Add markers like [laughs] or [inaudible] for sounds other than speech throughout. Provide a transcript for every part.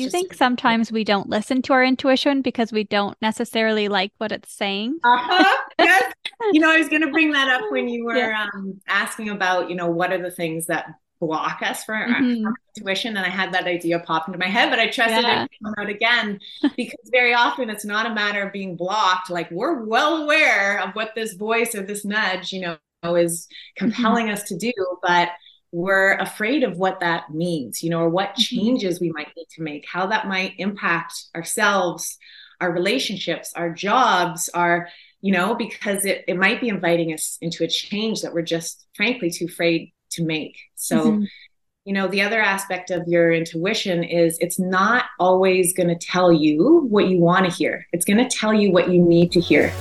Do you think sometimes we don't listen to our intuition because we don't necessarily like what it's saying? [laughs] Uh-huh. Yes. you know, I was going to bring that up when you [laughs] were yeah. um, asking about, you know, what are the things that block us from mm-hmm. our intuition. And I had that idea pop into my head, but I trusted yeah. it to come out again [laughs] because very often it's not a matter of being blocked. Like we're well aware of what this voice or this nudge, you know, is compelling mm-hmm. us to do, but we're afraid of what that means, you know, or what mm-hmm. changes we might need to make, how that might impact ourselves, our relationships, our jobs, our, you know, because it, it might be inviting us into a change that we're just frankly too afraid to make. So, mm-hmm. you know, the other aspect of your intuition is it's not always going to tell you what you want to hear, it's going to tell you what you need to hear.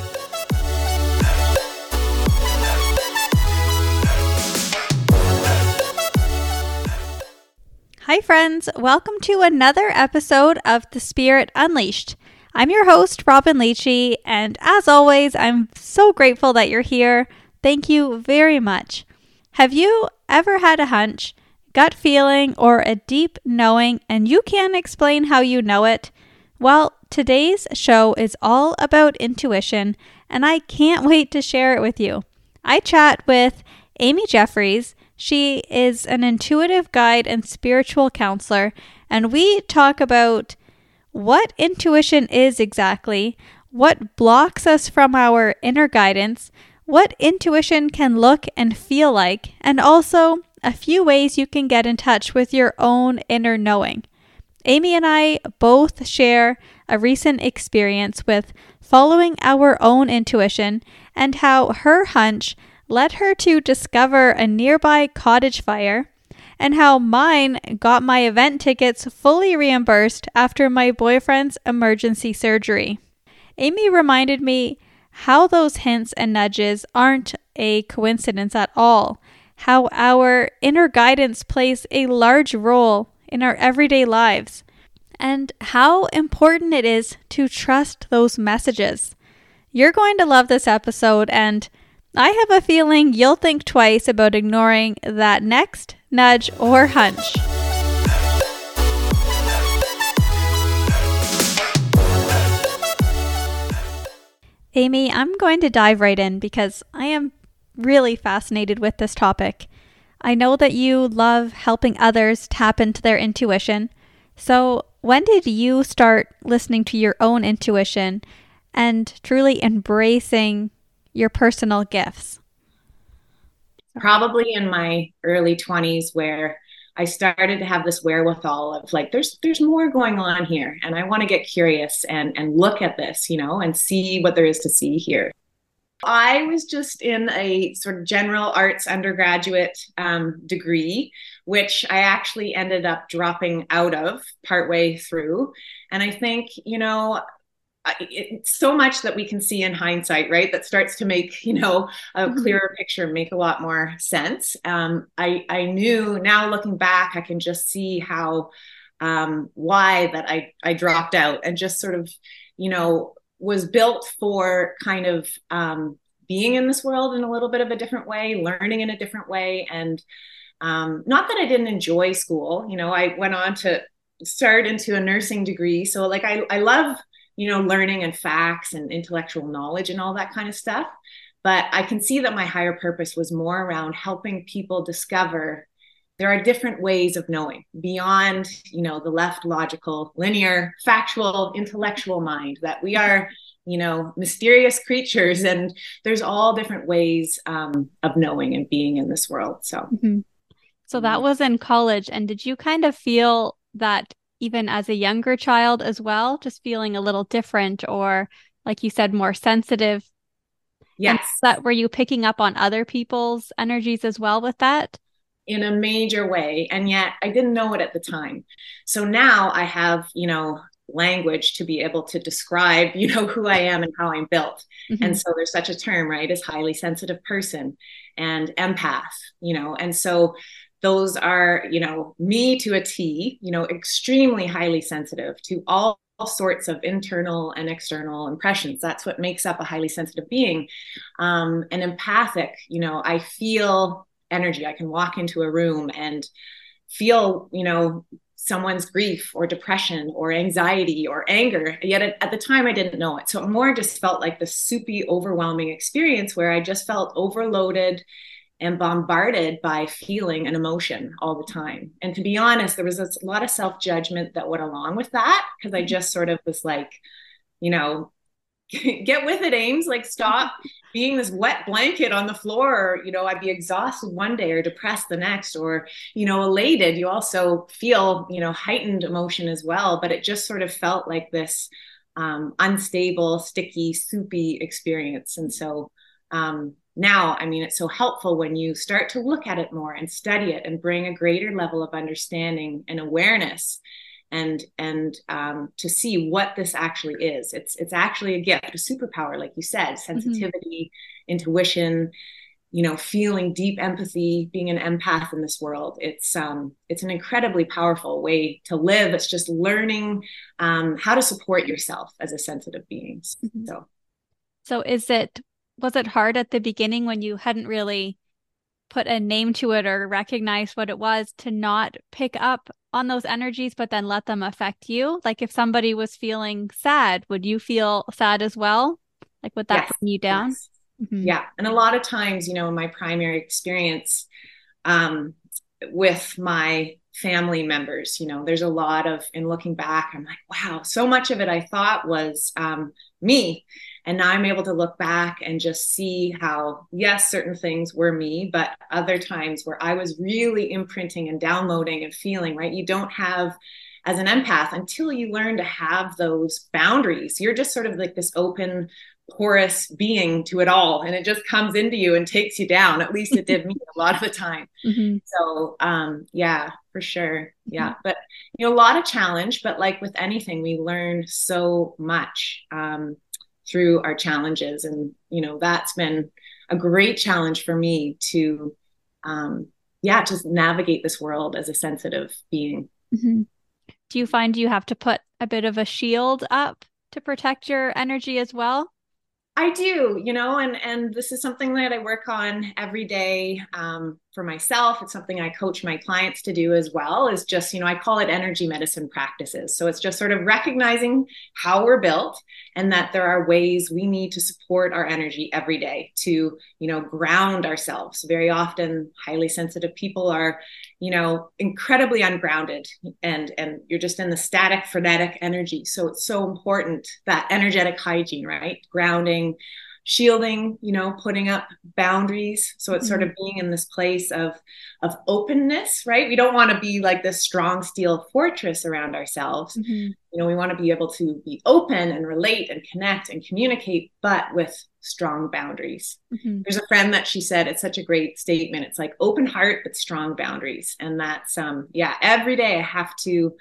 Hi, friends. Welcome to another episode of The Spirit Unleashed. I'm your host, Robyn Liechti, and as always, I'm so grateful that you're here. Thank you very much. Have you ever had a hunch, gut feeling, or a deep knowing, and you can't explain how you know it? Well, today's show is all about intuition, and I can't [laughs] wait to share it with you. I chat with Amy Jefferies she is an intuitive guide and spiritual counselor, and we talk about what intuition is exactly, what blocks us from our inner guidance, what intuition can look and feel like, and also a few ways you can get in touch with your own inner knowing. Amy and I both share a recent experience with following our own intuition and how her hunch led her to discover a nearby cottage fire, and how mine got my event tickets fully reimbursed after my boyfriend's emergency surgery. Amy reminded me how those hints and nudges aren't a coincidence at all, how our inner guidance plays a large role in our everyday lives, and how important it is to trust those messages. You're going to love this episode, and I have a feeling you'll think twice about ignoring that next nudge or hunch. Amy, I'm going to dive right in because I am really fascinated with this topic. I know that you love helping others tap into their intuition. So, when did you start listening to your own intuition and truly embracing your personal gifts? Probably in my early 20s where I started to have this wherewithal of like there's there's more going on here and I want to get curious and and look at this, you know, and see what there is to see here. I was just in a sort of general arts undergraduate um, degree, which I actually ended up dropping out of partway through. And I think, you know, so much that we can see in hindsight, right? That starts to make you know a mm-hmm. clearer picture, make a lot more sense. Um, I I knew now looking back, I can just see how um, why that I I dropped out and just sort of you know was built for kind of um, being in this world in a little bit of a different way, learning in a different way, and um, not that I didn't enjoy school. You know, I went on to start into a nursing degree, so like I I love you know, learning and facts and intellectual knowledge and all that kind of stuff. But I can see that my higher purpose was more around helping people discover there are different ways of knowing beyond, you know, the left logical, linear, factual, intellectual mind that we are you know mysterious creatures and there's all different ways um, of knowing and being in this world so mm-hmm. so that was in college and did you kind of feel that even as a younger child as well, just feeling a little different or, like you said, more sensitive? Yes. that were you picking up on other people's energies as well with that? In a major way. And yet I didn't know it at the time. So now I have, you know, language to be able to describe you know who i am and how i'm built mm-hmm. and so there's such a term right as highly sensitive person and empath you know and so those are you know me to a t you know extremely highly sensitive to all, sorts of internal and external impressions that's what makes up a highly sensitive being um, and empathic you know i feel energy i can walk into a room and feel you know someone's grief or depression or anxiety or anger. Yet at, at, the time, I didn't know it. So it more just felt like the soupy, overwhelming experience where I just felt overloaded and bombarded by feeling and emotion all the time. And to be honest, there was a lot of self judgment that went along with that because I mm-hmm. just sort of was like, you know, [laughs] get with it, Ames. Like, stop [laughs] being this wet blanket on the floor. You know, I'd be exhausted one day or depressed the next, or, you know, elated. You also feel, you know, heightened emotion as well. But it just sort of felt like this um, unstable, sticky, soupy experience. And so, um, now i mean it's so helpful when you start to look at it more and study it and bring a greater level of understanding and awareness and and um, to see what this actually is it's it's actually a gift a superpower like you said mm-hmm. sensitivity mm-hmm. intuition you know feeling deep empathy being an empath in this world it's um it's an incredibly powerful way to live it's just learning um how to support yourself as a sensitive being mm-hmm. so so is it was it hard at the beginning when you hadn't really put a name to it or recognized what it was to not pick up on those energies but then let them affect you like if somebody was feeling sad would you feel sad as well like would that yes. bring you down yes. mm-hmm. yeah and a lot of times you know in my primary experience um, with my family members you know there's a lot of in looking back i'm like wow so much of it i thought was um, me and now I'm able to look back and just see how, yes, certain things were me, but other times where I was really imprinting and downloading and feeling, right? You don't have, as an empath, until you learn to have those boundaries, you're just sort of like this open, porous being to it all. And it just comes into you and takes you down. At least it did me a lot of the time. [laughs] Mm-hmm. So, um, yeah, for sure. Yeah. Mm-hmm. But, you know, a lot of challenge, but like with anything, we learn so much. Um, through our challenges. And you know that's been a great challenge for me to um yeah just navigate this world as a sensitive being. Mm-hmm. do you find you have to put a bit of a shield up to protect your energy as well I do, you know, and and this is something that I work on every day um, for myself. It's something I coach my clients to do as well. Is just, you know, I call it energy medicine practices. So it's just sort of recognizing how we're built and that there are ways we need to support our energy every day to, you know, ground ourselves. Very often, highly sensitive people are, you know, incredibly ungrounded, and and you're just in the static, frenetic energy. So it's so important that energetic hygiene, right? Grounding shielding you know putting up boundaries so it's mm-hmm. sort of being in this place of of openness right we don't want to be like this strong steel fortress around ourselves mm-hmm. you know we want to be able to be open and relate and connect and communicate but with strong boundaries mm-hmm. there's a friend that she said it's such a great statement it's like open heart but strong boundaries and that's um yeah every day i have to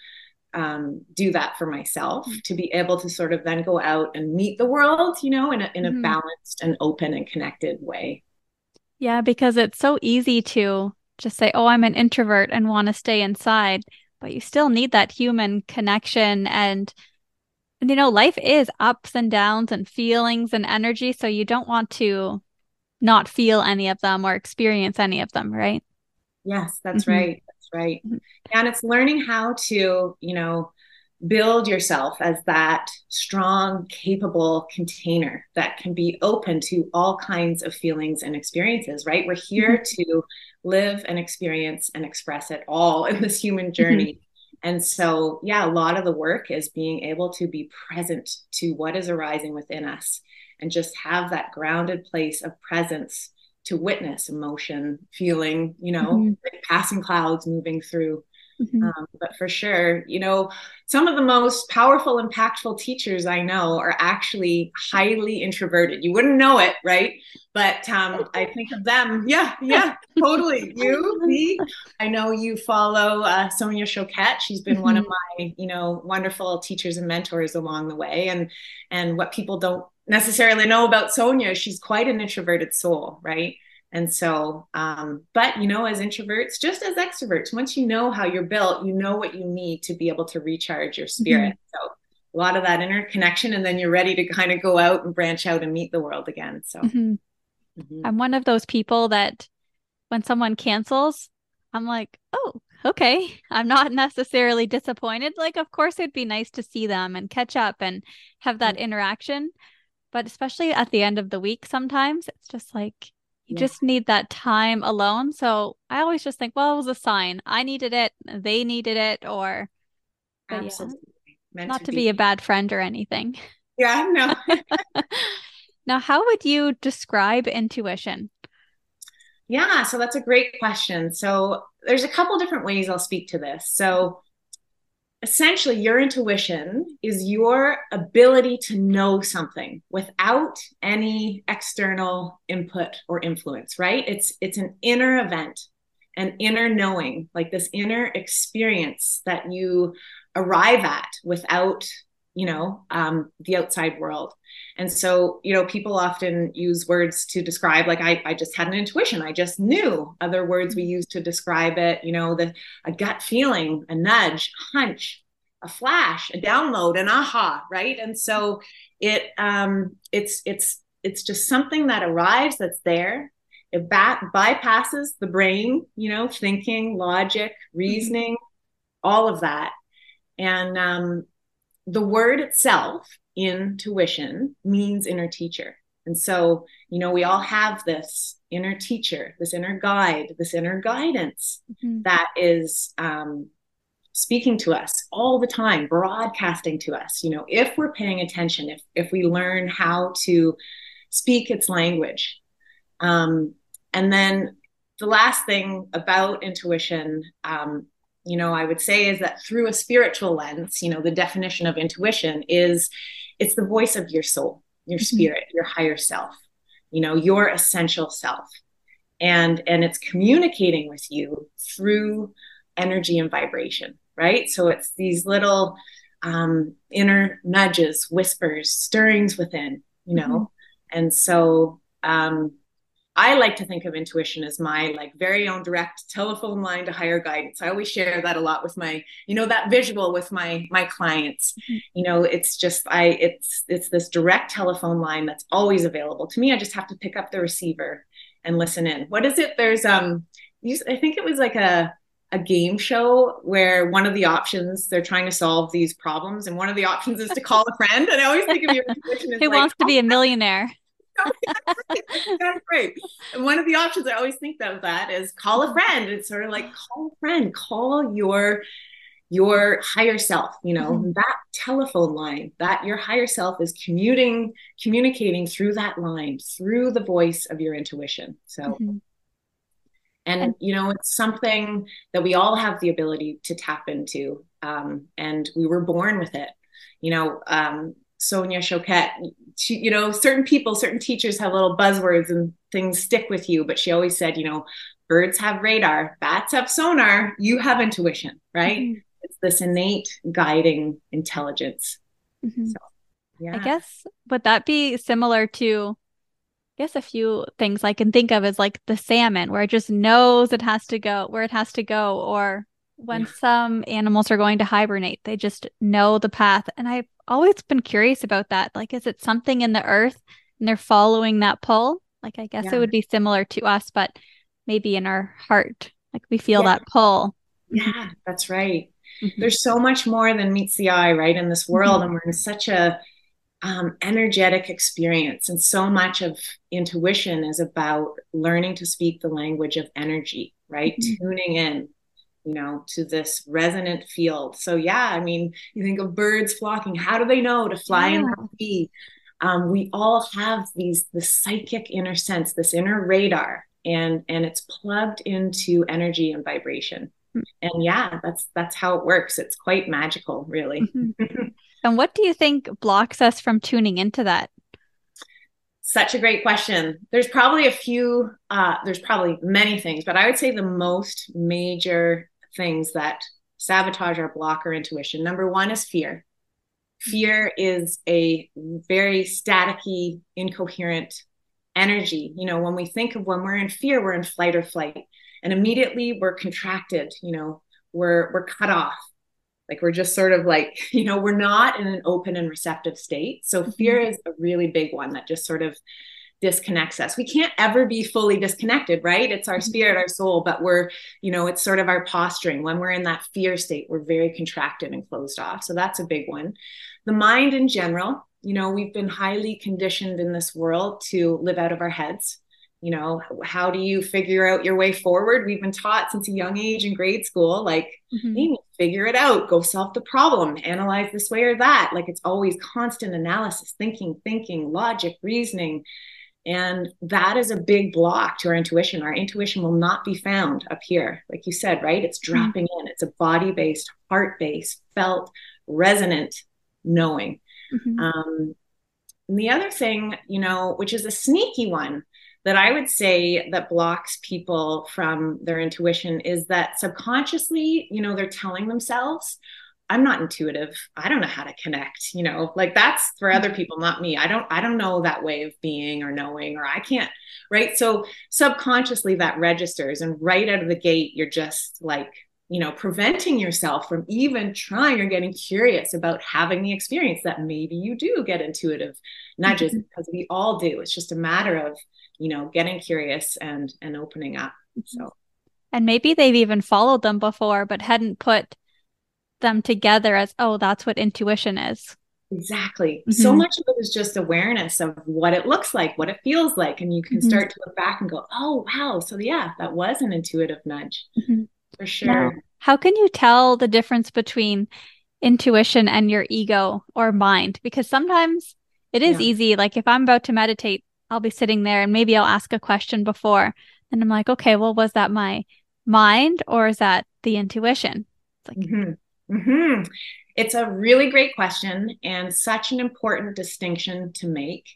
um, do that for myself mm-hmm. to be able to sort of then go out and meet the world, you know, in a, in a mm-hmm. balanced and open and connected way. Yeah, because it's so easy to just say, oh, I'm an introvert and want to stay inside, but you still need that human connection. And, and, you know, life is ups and downs and feelings and energy. So you don't want to not feel any of them or experience any of them, right? Yes, that's mm-hmm. right right mm-hmm. and it's learning how to you know build yourself as that strong capable container that can be open to all kinds of feelings and experiences right we're here mm-hmm. to live and experience and express it all in this human mm-hmm. journey mm-hmm. and so yeah a lot of the work is being able to be present to what is arising within us and just have that grounded place of presence to witness emotion, feeling, you know, mm-hmm. like passing clouds moving through. Mm-hmm. Um, but for sure, you know, some of the most powerful, impactful teachers I know are actually highly introverted. You wouldn't know it, right? But um, I think of them. Yeah, yeah, totally. You, me. I know you follow uh, Sonia Choquette. She's been mm-hmm. one of my, you know, wonderful teachers and mentors along the way. And and what people don't necessarily know about Sonia. She's quite an introverted soul, right? And so, um, but you know, as introverts, just as extroverts, once you know how you're built, you know what you need to be able to recharge your spirit. Mm-hmm. So, a lot of that interconnection, and then you're ready to kind of go out and branch out and meet the world again. So, mm-hmm. Mm-hmm. I'm one of those people that when someone cancels, I'm like, oh, okay, I'm not necessarily disappointed. Like, of course, it'd be nice to see them and catch up and have that mm-hmm. interaction. But especially at the end of the week, sometimes it's just like you yeah. just need that time alone. So I always just think, well, it was a sign. I needed it, they needed it, or Absolutely. Yeah, not to, to be. be a bad friend or anything. Yeah, no. [laughs] now, how would you describe intuition? Yeah, so that's a great question. So there's a couple different ways I'll speak to this. So essentially your intuition is your ability to know something without any external input or influence, right? It's it's an inner event, an inner knowing, like this inner experience that you arrive at without you know um, the outside world. And so you know people often use words to describe like I, I just had an intuition. I just knew. Other words we use to describe it you know the a gut feeling a nudge a hunch a flash a download an aha right? And so it um it's it's it's just something that arrives that's there. It bat- bypasses the brain you know thinking logic reasoning mm-hmm. all of that. And um, the word itself, intuition, means inner teacher. And so, you know, we all have this inner teacher, this inner guide, this inner guidance mm-hmm. that is um, speaking to us all the time, broadcasting to us. You know, if we're paying attention, if if we learn how to speak its language, um, and then the last thing about intuition um, you know i would say is that through a spiritual lens you know the definition of intuition is it's the voice of your soul your mm-hmm. spirit your higher self you know your essential self and and it's communicating with you through energy and vibration right so it's these little um, inner nudges whispers stirrings within you know mm-hmm. and so um, I like to think of intuition as my like very own direct telephone line to higher guidance. I always share that a lot with my, you know, that visual with my my clients. Mm-hmm. You know, it's just I it's it's this direct telephone line that's always available to me. I just have to pick up the receiver and listen in. What is it? There's um I think it was like a a game show where one of the options they're trying to solve these problems and one of the options is to call a friend and i always think of your [laughs] intuition as who like, wants to be a millionaire [laughs] that's great. And one of the options I always think of that is call a friend. It's sort of like call a friend, call your your higher self, you know, mm-hmm. that telephone line that your higher self is commuting, communicating through that line, through the voice of your intuition. So mm-hmm. and you know, it's something that we all have the ability to tap into. Um, and we were born with it. You know, um, Sonia Choquette, she, you know, certain people, certain teachers have little buzzwords and things stick with you, but she always said, you know, birds have radar, bats have sonar, you have intuition, right? Mm-hmm. It's this innate guiding intelligence. Mm-hmm. So, yeah. I guess would that be similar to I guess a few things I can think of is like the salmon where it just knows it has to go where it has to go or when yeah. some animals are going to hibernate they just know the path and I've always been curious about that like is it something in the earth and they're following that pull like I guess yeah. it would be similar to us but maybe in our heart like we feel yeah. that pull yeah that's right mm-hmm. there's so much more than meets the eye right in this world mm-hmm. and we're in such a um, energetic experience and so much of intuition is about learning to speak the language of energy right mm-hmm. tuning in you know, to this resonant field. So yeah, I mean, you think of birds flocking. How do they know to fly yeah. and be? Um, we all have these the psychic inner sense, this inner radar, and and it's plugged into energy and vibration. Mm-hmm. And yeah, that's that's how it works. It's quite magical, really. Mm-hmm. [laughs] and what do you think blocks us from tuning into that? Such a great question. There's probably a few, uh, there's probably many things, but I would say the most major things that sabotage our block our intuition. Number one is fear. Fear is a very staticky, incoherent energy. You know, when we think of when we're in fear, we're in flight or flight. And immediately we're contracted, you know, we're we're cut off. Like we're just sort of like, [laughs] you know, we're not in an open and receptive state. So fear mm-hmm. is a really big one that just sort of disconnects us. We can't ever be fully disconnected, right? It's our mm-hmm. spirit, our soul, but we're, you know, it's sort of our posturing. When we're in that fear state, we're very contracted and closed off. So that's a big one. The mind in general, you know, we've been highly conditioned in this world to live out of our heads. You know, how do you figure out your way forward? We've been taught since a young age in grade school, like, mm-hmm. figure it out, go solve the problem, analyze this way or that. Like it's always constant analysis, thinking, thinking, logic, reasoning and that is a big block to our intuition. Our intuition will not be found up here. Like you said, right? It's mm-hmm. dropping mm-hmm. in, it's a body based, heart based, felt, resonant knowing. Mm-hmm. Um, and the other thing, you know, which is a sneaky one that I would say that blocks people from their intuition is that subconsciously, you know, they're telling themselves, I'm not intuitive. I don't know how to connect, you know, like that's for other people, not me. I don't, I don't know that way of being or knowing, or I can't, right? So subconsciously that registers and right out of the gate, you're just like, you know, preventing yourself from even trying or getting curious about having the experience that maybe you do get intuitive nudges mm-hmm. because we all do. It's just a matter of, you know, getting curious and and opening up. So and maybe they've even followed them before but hadn't put them together as, oh, that's what intuition is. Exactly. Mm-hmm. So much of it is just awareness of what it looks like, what it feels like. And you can mm-hmm. start to look back and go, oh, wow. So, yeah, that was an intuitive nudge mm-hmm. for sure. Now, how can you tell the difference between intuition and your ego or mind? Because sometimes it is yeah. easy. Like if I'm about to meditate, I'll be sitting there and maybe I'll ask a question before. And I'm like, okay, well, was that my mind or is that the intuition? It's like, mm-hmm. Mm-hmm. It's a really great question and such an important distinction to make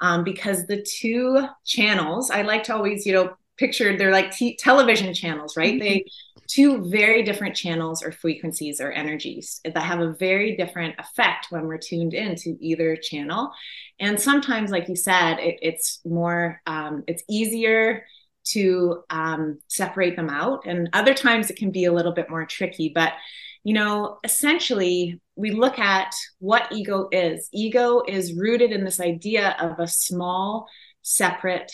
um, because the two channels, I like to always, you know, picture they're like t- television channels, right? Mm-hmm. They two very different channels or frequencies or energies that have a very different effect when we're tuned into either channel. And sometimes, like you said, it, it's more, um, it's easier to um, separate them out. And other times it can be a little bit more tricky. But you know, essentially, we look at what ego is. Ego is rooted in this idea of a small, separate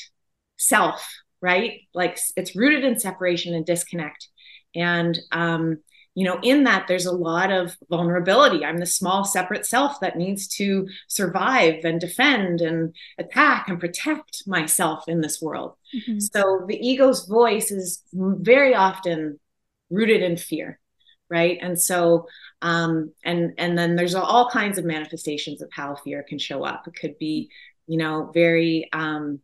self, right? Like it's rooted in separation and disconnect. And, um, you know, in that, there's a lot of vulnerability. I'm the small, separate self that needs to survive and defend and attack and protect myself in this world. Mm-hmm. So the ego's voice is very often rooted in fear right? And so um and and then there's all kinds of manifestations of how fear can show up. It could be you know very um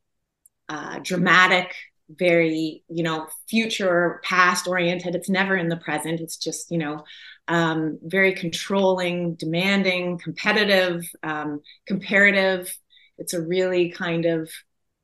uh dramatic very you know future past oriented. It's never in the present. It's just you know um very controlling demanding competitive um comparative. It's a really kind of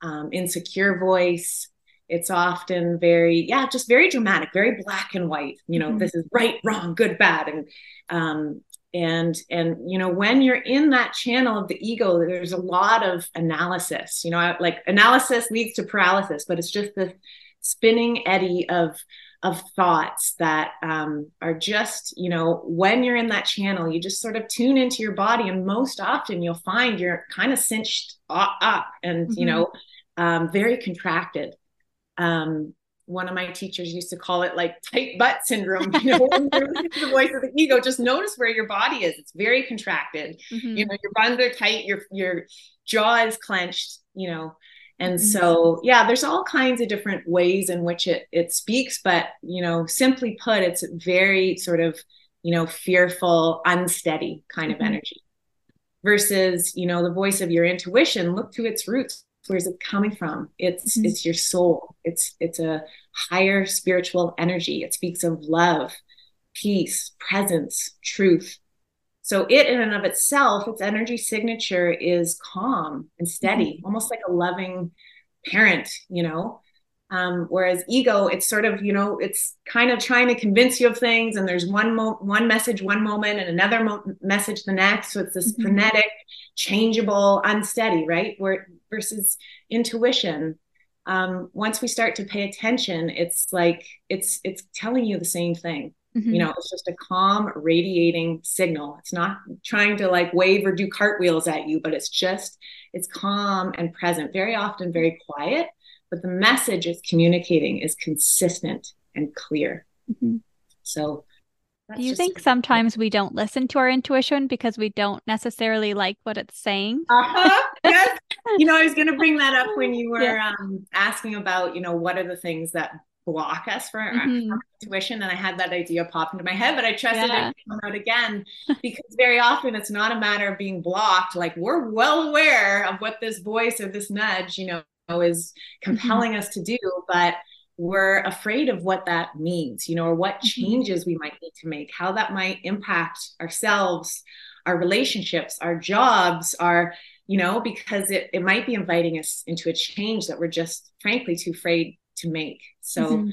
um, insecure voice it's often very yeah just very dramatic very black and white you know mm-hmm. this is right wrong good bad and um and and you know when you're in that channel of the ego there's a lot of analysis you know like analysis leads to paralysis but it's just the spinning eddy of of thoughts that um, are just you know when you're in that channel you just sort of tune into your body and most often you'll find you're kind of cinched up and mm-hmm. you know um, very contracted um, one of my teachers used to call it like tight butt syndrome. [laughs] You know, the voice of the ego, just notice where your body is. It's very contracted. Mm-hmm. You know, your buns are tight, your your jaw is clenched, you know. And mm-hmm. so, yeah, there's all kinds of different ways in which it it speaks, but you know, simply put, it's very sort of, you know, fearful, unsteady kind mm-hmm. of energy. Versus, you know, the voice of your intuition, look to its roots where's it coming from? It's mm-hmm. it's your soul. It's it's a higher spiritual energy. It speaks of love peace presence truth. So it in and of itself its energy signature is calm and steady mm-hmm. almost like a loving parent you know um, whereas ego, it's sort of, you know, it's kind of trying to convince you of things, and there's one mo- one message one moment and another mo- message the next. So it's this mm-hmm. frenetic, changeable, unsteady, right? Where versus intuition, um, once we start to pay attention, it's like it's it's telling you the same thing. Mm-hmm. You know, it's just a calm, radiating signal. It's not trying to like wave or do cartwheels at you, but it's just, it's calm and present, very often very quiet. But the message it's communicating is consistent and clear. Mm-hmm. So, do you think sometimes we don't listen to our intuition because we don't necessarily like what it's saying? Uh-huh. [laughs] Yes. you know, I was going to bring that up when you were yeah. um, asking about, you know, what are the things that block us for mm-hmm. our intuition. And I had that idea pop into my head, but I trusted yeah. it come out again [laughs] because very often it's not a matter of being blocked. Like we're well aware of what this voice or this nudge, you know, is mm-hmm. compelling mm-hmm. us to do, but we're afraid of what that means, you know, or what mm-hmm. changes we might need to make, how that might impact ourselves, our relationships, our jobs, our, you know, because it, it might be inviting us into a change that we're just frankly too afraid to make. So, mm-hmm.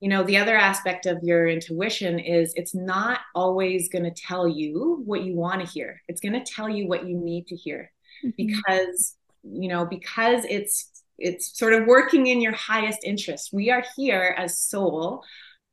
you know, the other aspect of your intuition is it's not always going to tell you what you want to hear. It's going to tell you what you need to hear mm-hmm. because, you know, because it's it's sort of working in your highest interest. We are here as soul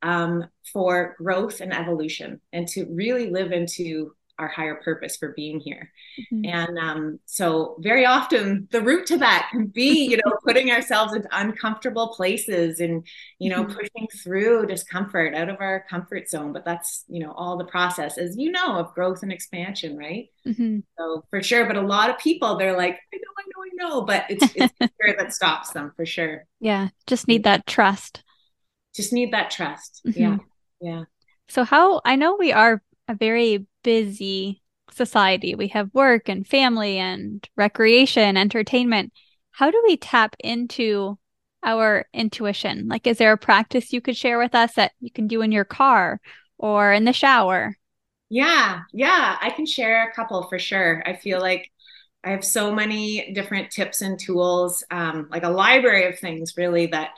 um, for growth and evolution and to really live into our higher purpose for being here. Mm-hmm. And um, so, very often, the route to that can be, you know, [laughs] putting ourselves into uncomfortable places and, you know, mm-hmm. pushing through discomfort out of our comfort zone. But that's, you know, all the process, as you know, of growth and expansion, right? Mm-hmm. So, for sure. But a lot of people, they're like, I know, I know, I know. But it's, it's [laughs] fear that stops them for sure. Yeah. Just need that trust. Just need that trust. Mm-hmm. Yeah. Yeah. So, how I know we are a very busy society. We have work and family and recreation, entertainment. How do we tap into our intuition? Like, is there a practice you could share with us that you can do in your car or in the shower? Yeah, yeah, I can share a couple for sure. I feel like I have so many different tips and tools, um, like a library of things really that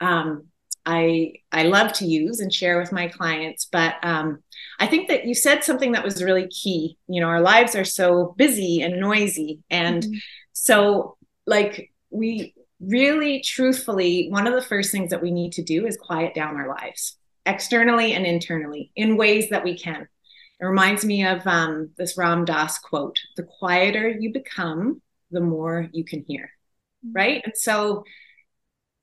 um, I I love to use and share with my clients. But um, I think that you said something that was really key. You know, our lives are so busy and noisy, and mm-hmm. so like we really, truthfully, one of the first things that we need to do is quiet down our lives, externally and internally, in ways that we can. It reminds me of um, this Ram Dass quote: "The quieter you become, the more you can hear." Mm-hmm. Right, and so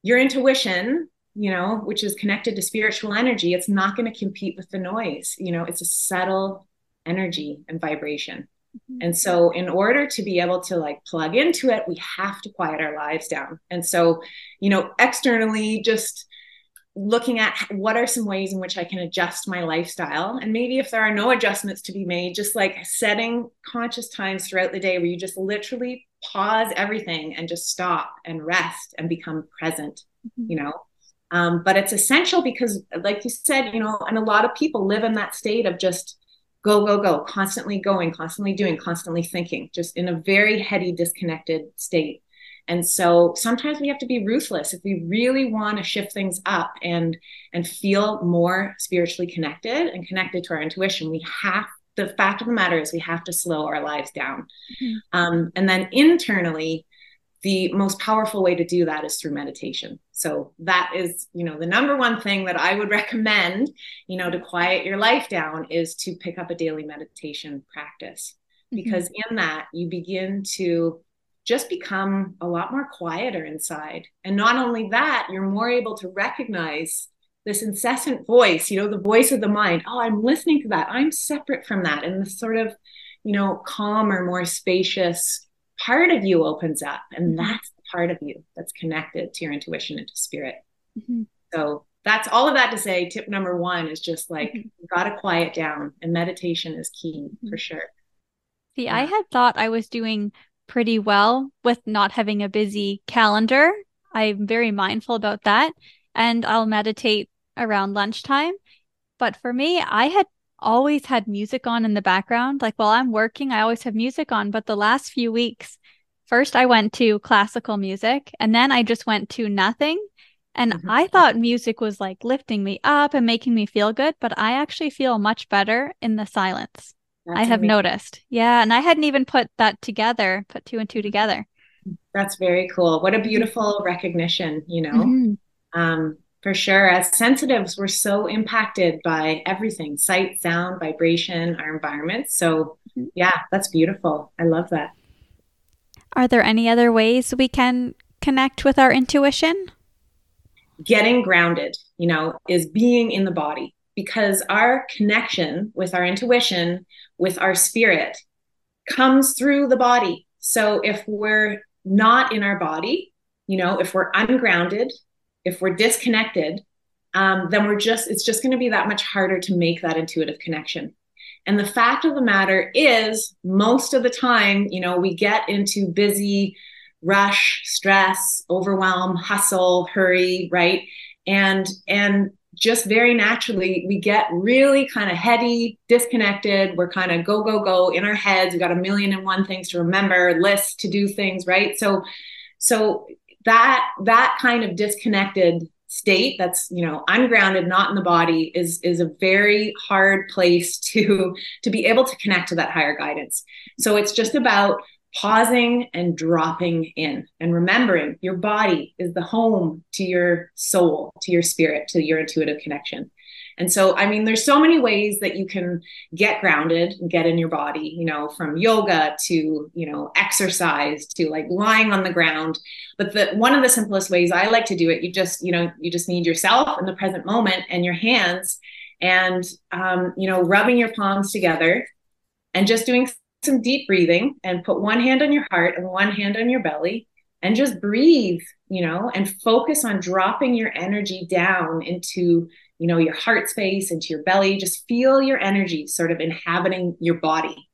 your intuition you know, which is connected to spiritual energy, it's not going to compete with the noise. You know, it's a subtle energy and vibration. Mm-hmm. And so, in order to be able to like plug into it, we have to quiet our lives down. And so, you know, externally, just looking at what are some ways in which I can adjust my lifestyle. And maybe if there are no adjustments to be made, just like setting conscious times throughout the day where you just literally pause everything and just stop and rest and become present, mm-hmm. you know, um, but it's essential because, like you said, you know, and a lot of people live in that state of just go, go, go, constantly going, constantly doing, constantly thinking, just in a very heady, disconnected state. And so sometimes we have to be ruthless if we really want to shift things up and and feel more spiritually connected and connected to our intuition. We have the fact of the matter is we have to slow our lives down. Mm-hmm. Um, and then internally, the most powerful way to do that is through meditation. So that is you know the number one thing that i would [laughs] recommend you know to quiet your life down is to pick up a daily meditation practice. Mm-hmm. because in that you begin to just become a lot more quieter inside. And not only that you're more able to recognize this incessant voice you know the voice of the mind. Oh i'm listening to that. I'm separate from that. And the sort of you know calmer more spacious part of you opens up and mm-hmm. that's the part of you that's connected to your intuition and to spirit mm-hmm. so that's all of that to say tip number one is just like mm-hmm. you got to quiet down and meditation is key mm-hmm. for sure see yeah. i had thought i was doing pretty well with not having a busy calendar i'm very mindful about that and i'll meditate around lunchtime but for me i had always had music on in the background. Like while I'm working, I always have music on. But the last few weeks, first I went to classical music and then I just went to nothing. And mm-hmm. I thought music was like lifting me up and making me feel good, but I actually feel much better in the silence. That's I have amazing. noticed. Yeah. And I hadn't even put that together, put two and two together. That's very cool. What a mm-hmm. beautiful recognition, you know? Mm-hmm. Um, for sure. As sensitives, we're so impacted by everything sight, sound, vibration, our environment. So, yeah, that's beautiful. I love that. Are there any other ways we can connect with our intuition? Getting grounded, you know, is being in the body because our connection with our intuition, with our spirit, comes through the body. So if we're not in our body, you know, if we're ungrounded, if we're disconnected, um, then we're just, it's just going to be that much harder to make that intuitive connection. And the fact of the matter is, most of the time, you know, we get into busy, rush, stress, overwhelm, hustle, hurry, right? And, and just very naturally we get really kind of heady disconnected we're kind of go go go in our heads we got a million and one things to remember lists to do things right so so that that kind of disconnected state that's you know ungrounded not in the body is is a very hard place [laughs] to to be able to connect to that higher guidance. So it's just about pausing and dropping in and remembering your body is the home to your soul to your spirit to your intuitive connection and so, I mean, there's so many ways that you can get grounded and get in your body, you know, from yoga to, you know, exercise to like lying on the ground. But the one of the simplest ways I like to do it, you just, you know, you just need yourself in the present moment and your hands and, um, you know, rubbing your palms together and just doing some deep breathing and put one hand on your heart and one hand on your belly and just breathe, you know, and focus on dropping your energy down into you know, your heart space into your belly. Just feel your energy sort of inhabiting your body.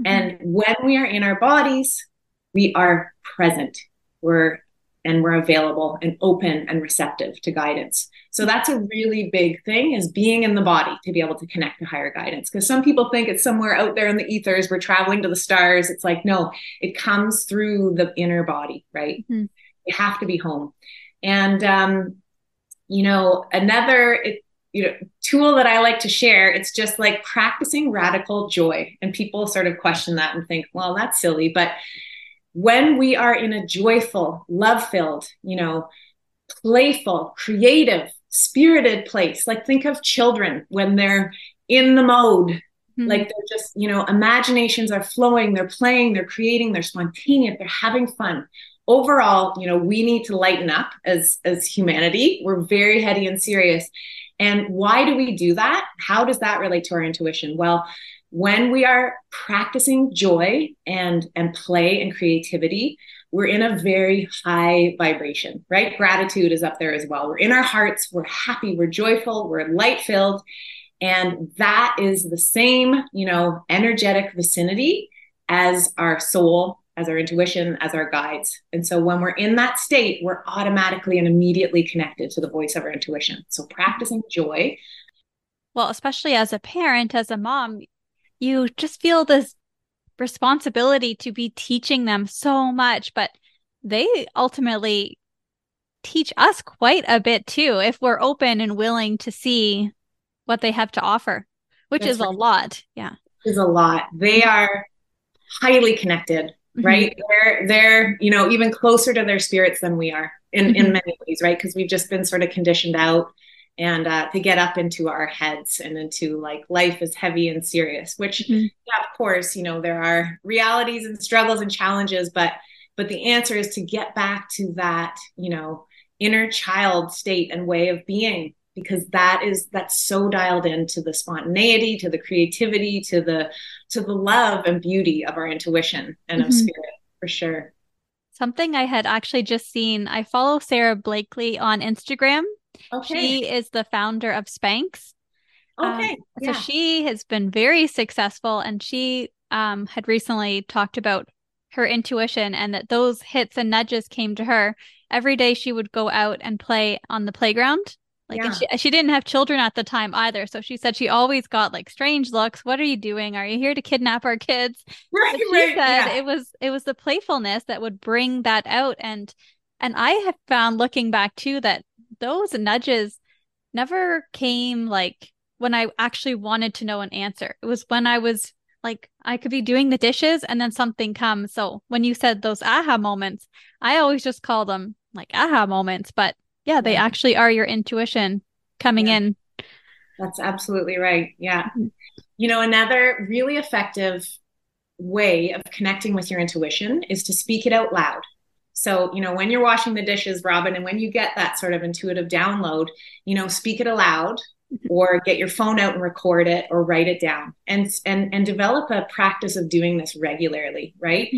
Mm-hmm. And when we are in our bodies, we are present. We're and we're available and open and receptive to guidance. So that's a really big thing is being in the body to be able to connect to higher guidance. Because some people think it's somewhere out there in the ethers, we're traveling to the stars. It's like, no, it comes through the inner body, right? Mm-hmm. You have to be home. And um, you know, another it, you know tool that I like to share. It's just like practicing radical joy. And people sort of question that and think, well, that's silly. But when we are in a joyful, love-filled, you know, playful, creative, spirited place, like think of children when they're in the mode Mm-hmm. Like they're just, you know, imaginations are flowing, they're playing, they're creating, they're spontaneous, they're having fun. Overall, you know, we need to lighten up as as humanity. We're very heady and serious. And why do we do that? How does that relate to our intuition? Well, when we are practicing joy and and play and creativity, we're in a very high vibration, right? Gratitude is up there as well. We're in our hearts, we're happy, we're joyful, we're light filled. And that is the same, you know, energetic vicinity as our soul as our intuition, as our guides. And so when we're in that state, we're automatically and immediately connected to the voice of our intuition. So practicing joy. Well, especially as a parent, as a mom, you just feel this responsibility to be teaching them so much, but they ultimately teach us quite a bit too if we're open and willing to see what they have to offer, which That's is right. a lot. Yeah. Is a lot. They are highly connected. Right? They're they're you know even closer to their spirits than we are in mm-hmm. in many ways, right? Because we've just been sort of conditioned out and uh, to get up into our heads and into like life is heavy and serious which mm-hmm. yeah, of course you know there are realities and struggles and challenges but but the answer is to get back to that you know inner child state and way of being because that is that's so dialed into the spontaneity to the creativity to the to the love and beauty of our intuition and mm-hmm. of spirit for sure something i had actually just seen i follow Sarah blakely on instagram okay. she is the founder of spanx okay um, yeah. so she has been very successful and she um, had recently talked about her intuition and that those hits and nudges came to her every day she would go out and play on the playground like, yeah. and she, she didn't have children at the time either. So she said she always got like strange looks. What are you doing? Are you here to kidnap our kids? [laughs] Right, she right, said yeah. it was it was the playfulness that would bring that out. And and I have found looking back too that those nudges never came like when I actually wanted to know an answer. It was when I was like I could be doing the dishes and then something comes. So when you said those aha moments, I always just call them like aha moments, but yeah, they actually are your intuition coming Yeah. in. That's absolutely right. Yeah. Mhm. You know, another really effective way of connecting with your intuition is to speak it out loud. So, you know, when you're washing the dishes, Robyn, and when you get that sort of intuitive download, you know, speak it aloud or get your phone out and record it or write it down and and and develop a practice of doing this regularly, right?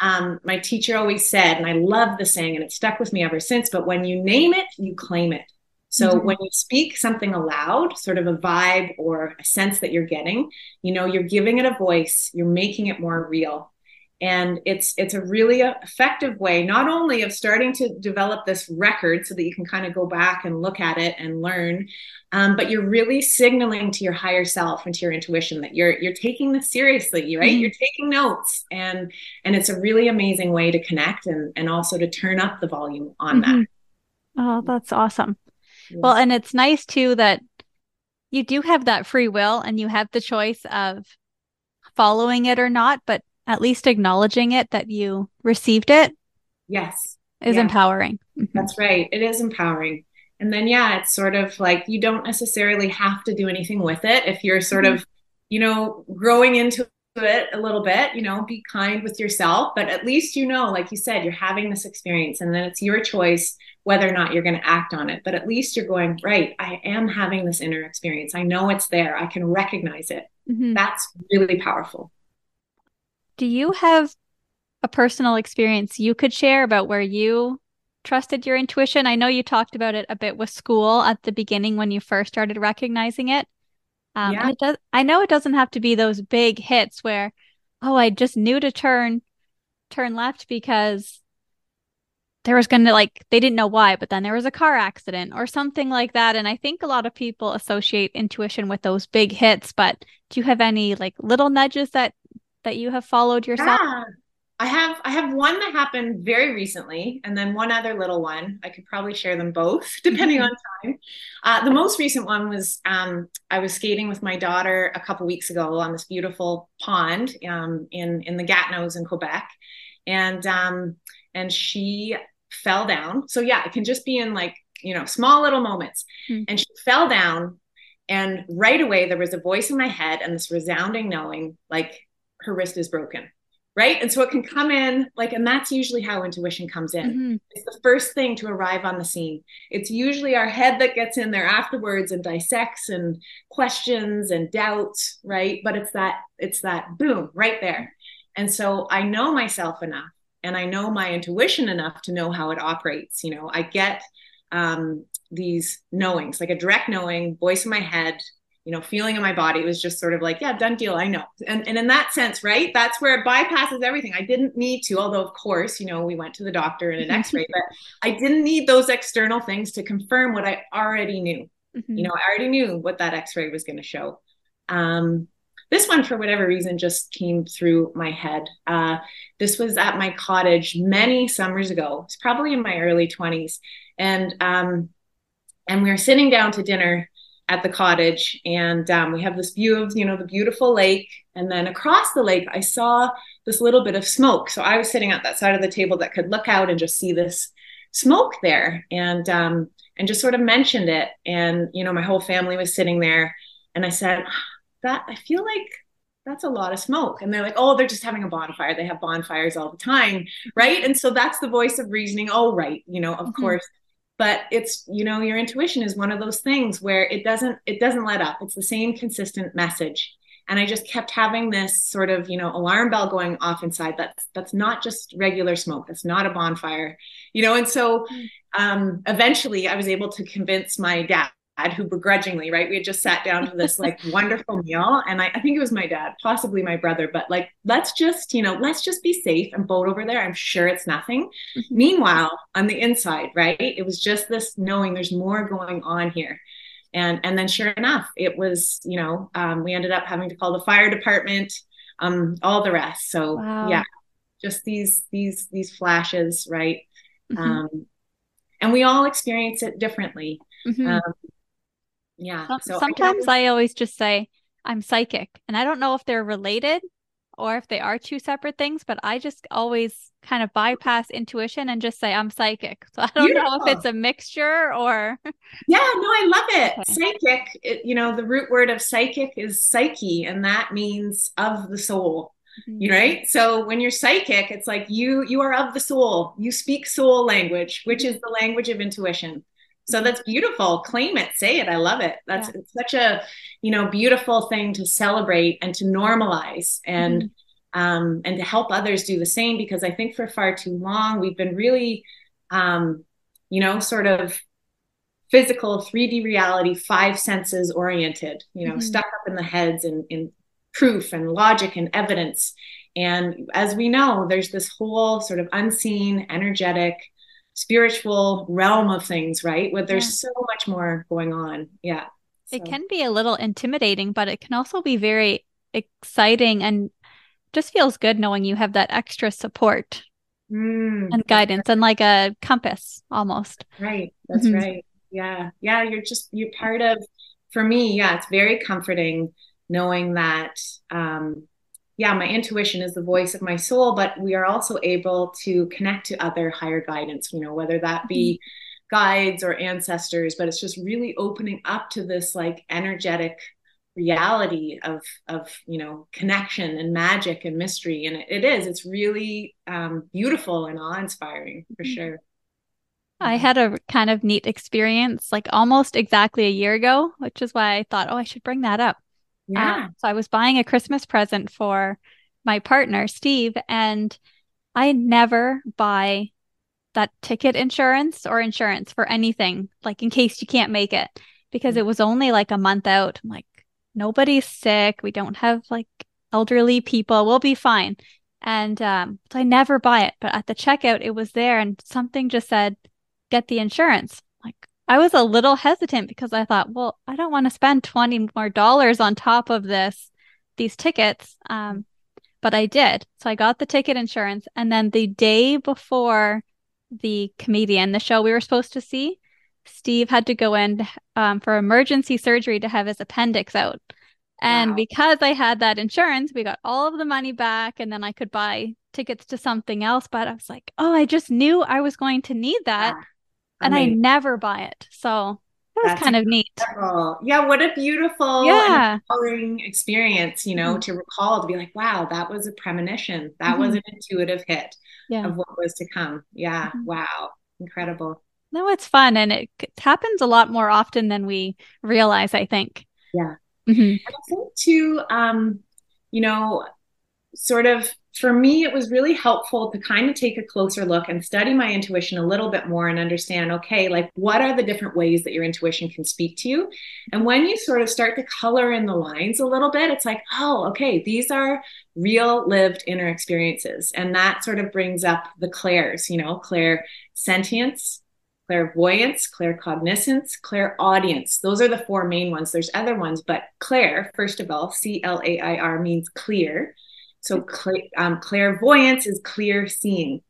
Um, my teacher always said, and I love the saying, and it stuck with me ever since, but when you name it, you claim it. So Mhm. when you speak something aloud, sort of a vibe or a sense that you're getting, you know, you're giving it a voice, you're making it more real. And it's it's a really effective way, not only of starting to develop this record so that you can kind of go back and look at it and learn, um, but you're really signaling to your higher self and to your intuition that you're you're taking this seriously, right? Mhm. You're taking notes, and and it's a really amazing way to connect and and also to turn up the volume on Mhm. Oh, that's awesome. that. Well, and it's nice too that you do have that free will and you have the choice of following it or not, but at least acknowledging it that you received it yes, is Yeah. empowering. Mhm. That's right. It is empowering. And then, yeah, it's sort of like you don't necessarily have to do anything with it. If you're sort Mhm. of, you know, growing into it a little bit, you know, be kind with yourself. But at least you know, like you said, you're having this experience and then it's your choice whether or not you're going to act on it. But at least you're going, right, I am having this inner experience. I know it's there. I can recognize it. Mhm. That's really powerful. Do you have a personal experience you could share about where you trusted your intuition? I know you talked about it a bit with school at the beginning when you first started recognizing it. Um, Yeah. it does, I know it doesn't have to be those big hits where, oh, I just knew to turn turn left because there was going to like they didn't know why, but then there was a car accident or something like that. And I think a lot of people associate intuition with those big hits, but do you have any like little nudges that that you have followed yourself? Yeah. I have I have one that happened very recently, and then one other little one. I could probably share them both, [laughs] depending on [laughs] time. Uh, the most recent one was um, I was skating with my daughter a couple weeks ago on this beautiful pond um, in in the Gatineaus in Quebec, and um, and she fell down. So yeah, it can just be in like you know small little moments, Hmm. and she fell down, and right away there was a voice in my head and this resounding knowing like her wrist is broken right? And so it can come in like, and that's usually how intuition comes in. Mhm. It's the first thing to arrive on the scene. It's usually our head that gets in there afterwards and dissects and questions and doubts, right? But it's that, it's that boom right there. And so I know myself enough and I know my intuition enough to know how it operates. You know, I get um, these knowings, like a direct knowing, voice in my head, you know, feeling in my body. It was just sort of like, yeah, done deal. I know. And, and in that sense, right, that's where it bypasses everything. I didn't need to, although, of course, you know, we went to the doctor and an x ray, [laughs] but I didn't need those external things to confirm what I already knew. Mhm. You know, I already knew what that x ray was going to show. Um, this one, for whatever reason, just came through my head. Uh, this was at my cottage many summers ago. It's probably in my early 20s. And um, and we were sitting down to dinner at the cottage and um, we have this view of you know the beautiful lake and then across the lake i saw this little bit of smoke. So i was sitting at that side of the table that could look out and just see this smoke there and um, and just sort of mentioned it. And you know my whole family was sitting there and i said that i feel like that's a lot of smoke. And they're like oh they're just having a bonfire. They have bonfires all the time. Right? And so that's the voice of reasoning. Oh right you know of Mhm. course but it's you know your intuition is one of those things where it doesn't it doesn't let up. It's the same consistent message. And i just kept having this sort of you know alarm bell going off inside that's that's not just regular smoke. That's not a bonfire you know? And so um eventually i was able to convince my dad who begrudgingly right we had just sat down to this like [laughs] wonderful meal and I, I think it was my dad possibly my brother but like let's just you know let's just be safe and boat over there i'm sure it's nothing Mhm. Meanwhile, on the inside, right, it was just this knowing there's more going on here. And and then sure enough, it was, you know, um, we ended up having to call the fire department, um, all the rest. So Wow. yeah, just these these these flashes, right? Mhm. Um, and we all experience it differently. Mhm. Um, yeah. So Sometimes always- I always just say I'm psychic, and I don't know if they're related or if they are two separate things, but I just always kind of bypass intuition and just say I'm psychic. [laughs] So I don't Beautiful. know if it's a mixture or. [laughs] yeah, no, I love it. Okay. Psychic, it, you know, the root word of psychic is psyche, and that means of the soul. Mm-hmm. You right? So when you're psychic, it's like you you are of the soul. You speak soul language, which is the language of intuition. So that's beautiful. Claim it, say it. I love it. That's yeah. such a, you know, beautiful thing to celebrate and to normalize and mm-hmm. um and to help others do the same because I think for far too long we've been really um, you know, sort of physical 3D reality, five senses oriented, you know, mm-hmm. stuck up in the heads and in proof and logic and evidence. And as we know, there's this whole sort of unseen, energetic, spiritual realm of things, right? Where there's yeah. so much more going on. Yeah. So. It can be a little intimidating, but it can also be very exciting and just feels good knowing you have that extra support mm, and guidance right. and like a compass almost. Right. That's mm-hmm. right. Yeah. Yeah. You're just, you're part of, for me, yeah, it's very comforting knowing that um, yeah, my intuition is the voice of my soul, but we are also able to connect to other higher guidance, you know, whether that be mm-hmm. guides or ancestors, but it's just really opening up to this like energetic reality of of you know connection and magic and mystery and it, it is it's really um, beautiful and awe-inspiring for mm-hmm. sure I had a kind of neat experience like almost exactly a year ago, which is why I thought, oh, I should bring that up. Yeah. Um, so I was buying a Christmas present for my partner, Steve, and I never buy that ticket insurance or insurance for anything, like in case you can't make it, because it was only like a month out. I'm like, nobody's sick. We don't have like elderly people. We'll be fine. And um, so I never buy it. But at the checkout, it was there and something just said, get the insurance. I was a little hesitant because I thought, well, I don't want to spend 20 more dollars on top of this, these tickets. Um, but I did. So I got the ticket insurance. And then the day before the comedian, the show we were supposed to see, Steve had to go in um, for emergency surgery to have his appendix out. And wow. because I had that insurance, we got all of the money back and then I could buy tickets to something else. But I was like, oh, I just knew I was going to need that and I, mean, I never buy it. So it was kind of neat. Yeah, what a beautiful yeah. empowering experience, you know, mm-hmm. to recall to be like, wow, that was a premonition. That mm-hmm. was an intuitive hit yeah. of what was to come. Yeah, mm-hmm. wow, incredible. No, it's fun and it, it, happens a lot more often than we realize, I think. Yeah. Mm-hmm. I think too, um, you know, sort of for me, it was really helpful to kind of take a closer look and study my intuition a little bit more and understand okay, like what are the different ways that your intuition can speak to you? And when you sort of start to color in the lines a little bit, it's like, oh, okay, these are real lived inner experiences. And that sort of brings up the clairs, you know, clair sentience, clairvoyance, claircognizance, clairaudience. Those are the four main ones. There's other ones, but clair, first of all, C L A I R means clear. So um, clairvoyance is clear seeing,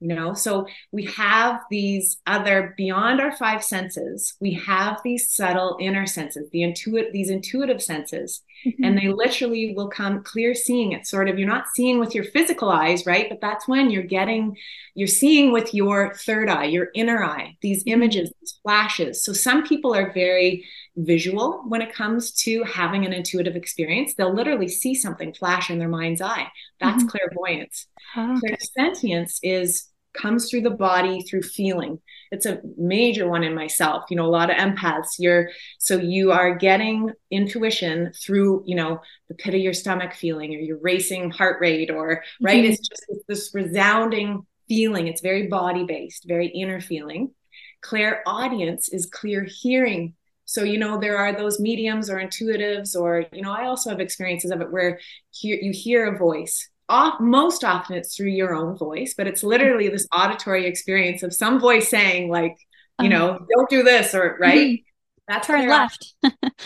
you know. So we have these other beyond our five senses. We have these subtle inner senses, the intuitive, these intuitive senses, mm-hmm. and they literally will come clear seeing. It's sort of you're not seeing with your physical eyes, right? But that's when you're getting, you're seeing with your third eye, your inner eye. These mm-hmm. images, these flashes. So some people are very visual when it comes to having an intuitive experience. They'll literally see something flash in their mind's eye. That's mm-hmm. clairvoyance. Oh, okay. Clairsentience is comes through the body through feeling. It's a major one in myself. You know, a lot of empaths, you're so you are getting intuition through, you know, the pit of your stomach feeling or your racing heart rate or right. Mm-hmm. It's just this resounding feeling. It's very body based, very inner feeling. Clairaudience is clear hearing so, you know, there are those mediums or intuitives, or, you know, I also have experiences of it where you hear a voice. Off, most often it's through your own voice, but it's literally this auditory experience of some voice saying, like, you uh-huh. know, don't do this, or right. Mm-hmm. That's turn left. [laughs]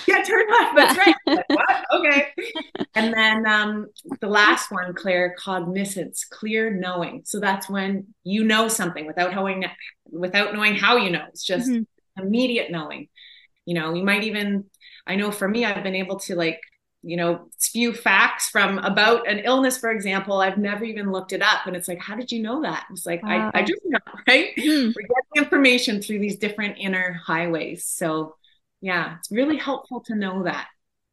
yeah, turn left. That's right. [laughs] Like, what? Okay. [laughs] And then um, the last one, Claircognizance, clear knowing. So that's when you know something without knowing, without knowing how you know. It's just mm-hmm. immediate knowing you know you might even i know for me i've been able to like you know, spew facts from about an illness, for example. I've never even looked it up. And it's like, how did you know that? It's like, wow. I, I just know, [laughs] right? Mm. We're getting information through these different inner highways. So, yeah, it's really helpful to know that.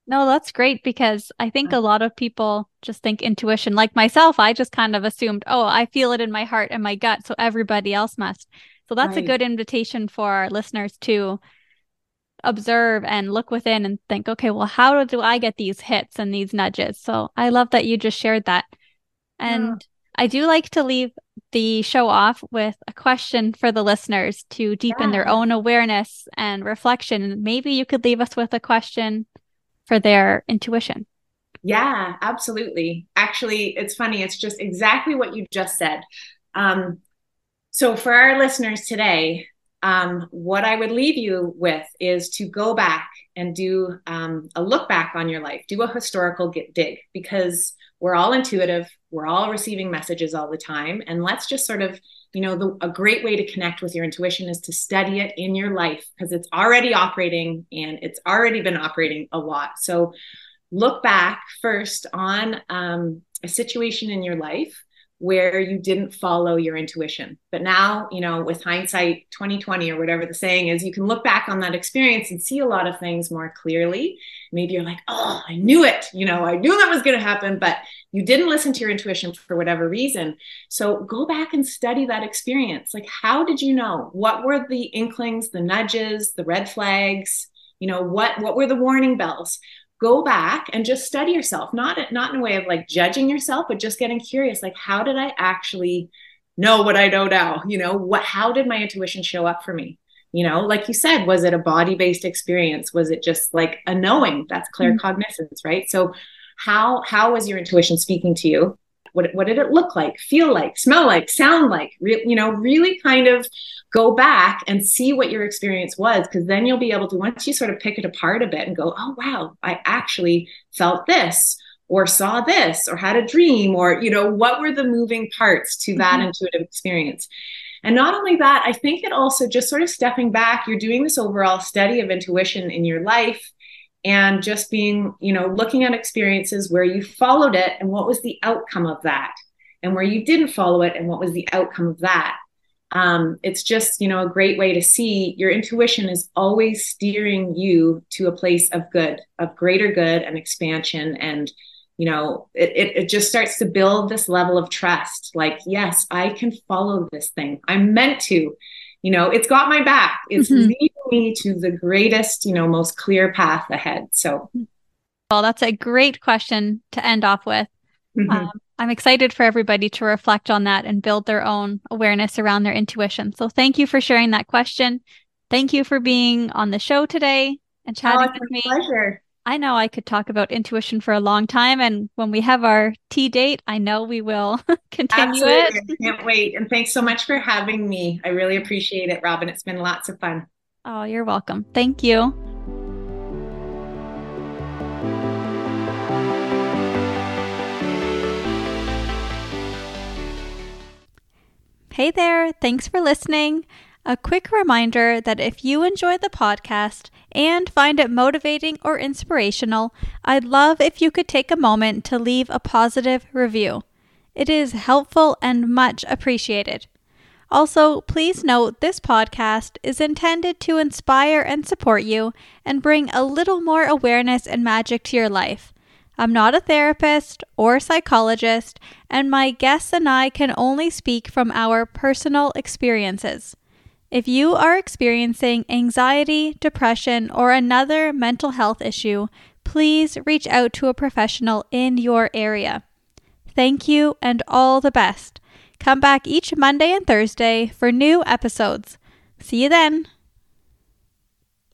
No, that's great because I think a lot of people just think intuition. Like myself, I just kind of assumed, oh, I feel it in my heart and my gut, so everybody else must. So that's right. a good invitation for our listeners to observe and look within and think, okay, well, how do I get these hits and these nudges? So I love that you just shared that. And yeah. I do like to leave the show off with a question for the listeners to deepen yeah. their own awareness and reflection. Maybe you could leave us with a question for their intuition. Yeah, absolutely. Actually, it's funny. It's just exactly what you just said. Um, so, for our listeners today, um, what I would leave you with is to go back and do um, a look back on your life, do a historical dig, because we're all intuitive, we're all receiving messages all the time. And let's just sort of, you know, the, a great way to connect with your intuition is to study it in your life because it's already operating and it's already been operating a lot. So look back first on um, a situation in your life where you didn't follow your intuition. But now, you know, with hindsight 2020 or whatever the saying is, you can look back on that experience and see a lot of things more clearly. Maybe you're like, oh, I knew it. You know, I knew that was going to happen, but you didn't listen to your intuition for whatever reason. So go back and study that experience. Like, how did you know? What were the inklings, the nudges, the red flags? You know, what what were the warning bells? Go back and just study yourself not not in a way of like judging yourself but just getting curious like how did i actually know what i know now? You know what how did my intuition show up for me? You know like you said was it a body based experience? Was it just like a knowing? That's claircognizance mm-hmm. right? So how how was your intuition speaking to you what, what did it look like, feel like, smell like, sound like? Re- you know, really kind of go back and see what your experience was, because then you'll be able to, once you sort of pick it apart a bit and go, oh, wow, I actually felt this or saw this or had a dream or, you know, what were the moving parts to that mm-hmm. intuitive experience? And not only that, I think it also just sort of stepping back, you're doing this overall study of intuition in your life and just being, you know, looking at experiences where you followed it and what was the outcome of that, and where you didn't follow it and what was the outcome of that. Um, it's just, you know, a great way to see your intuition is always steering you to a place of good, of greater good and expansion. And, you know, it, it, it just starts to build this level of trust like, yes, I can follow this thing. I'm meant to you know it's got my back. It's mm-hmm. leading me to the greatest you know most clear path ahead. So well that's a great question to end off with. Mm-hmm. um, i'm excited for everybody to reflect on that and build their own awareness around their intuition. So thank you for sharing that question. Thank you for being on the show today and chatting oh, with me. pleasure I know I could talk about intuition for a long time. And when we have our tea date, I know we will [laughs] continue Absolutely. it. I can't wait. And thanks so much for having me. I really appreciate it, Robyn. It's been lots of fun. Oh, you're welcome. Thank you. Hey there. Thanks for listening. A quick reminder that if you enjoy the podcast and find it motivating or inspirational, I'd love if you could take a moment to leave a positive review. It is helpful and much appreciated. Also, please note this podcast is intended to inspire and support you and bring a little more awareness and magic to your life. I'm not a therapist or psychologist, and my guests and I can only speak from our personal experiences. If you are experiencing anxiety, depression, or another mental health issue, please reach out to a professional in your area. Thank you and all the best. Come back each Monday and Thursday for new episodes. See you then.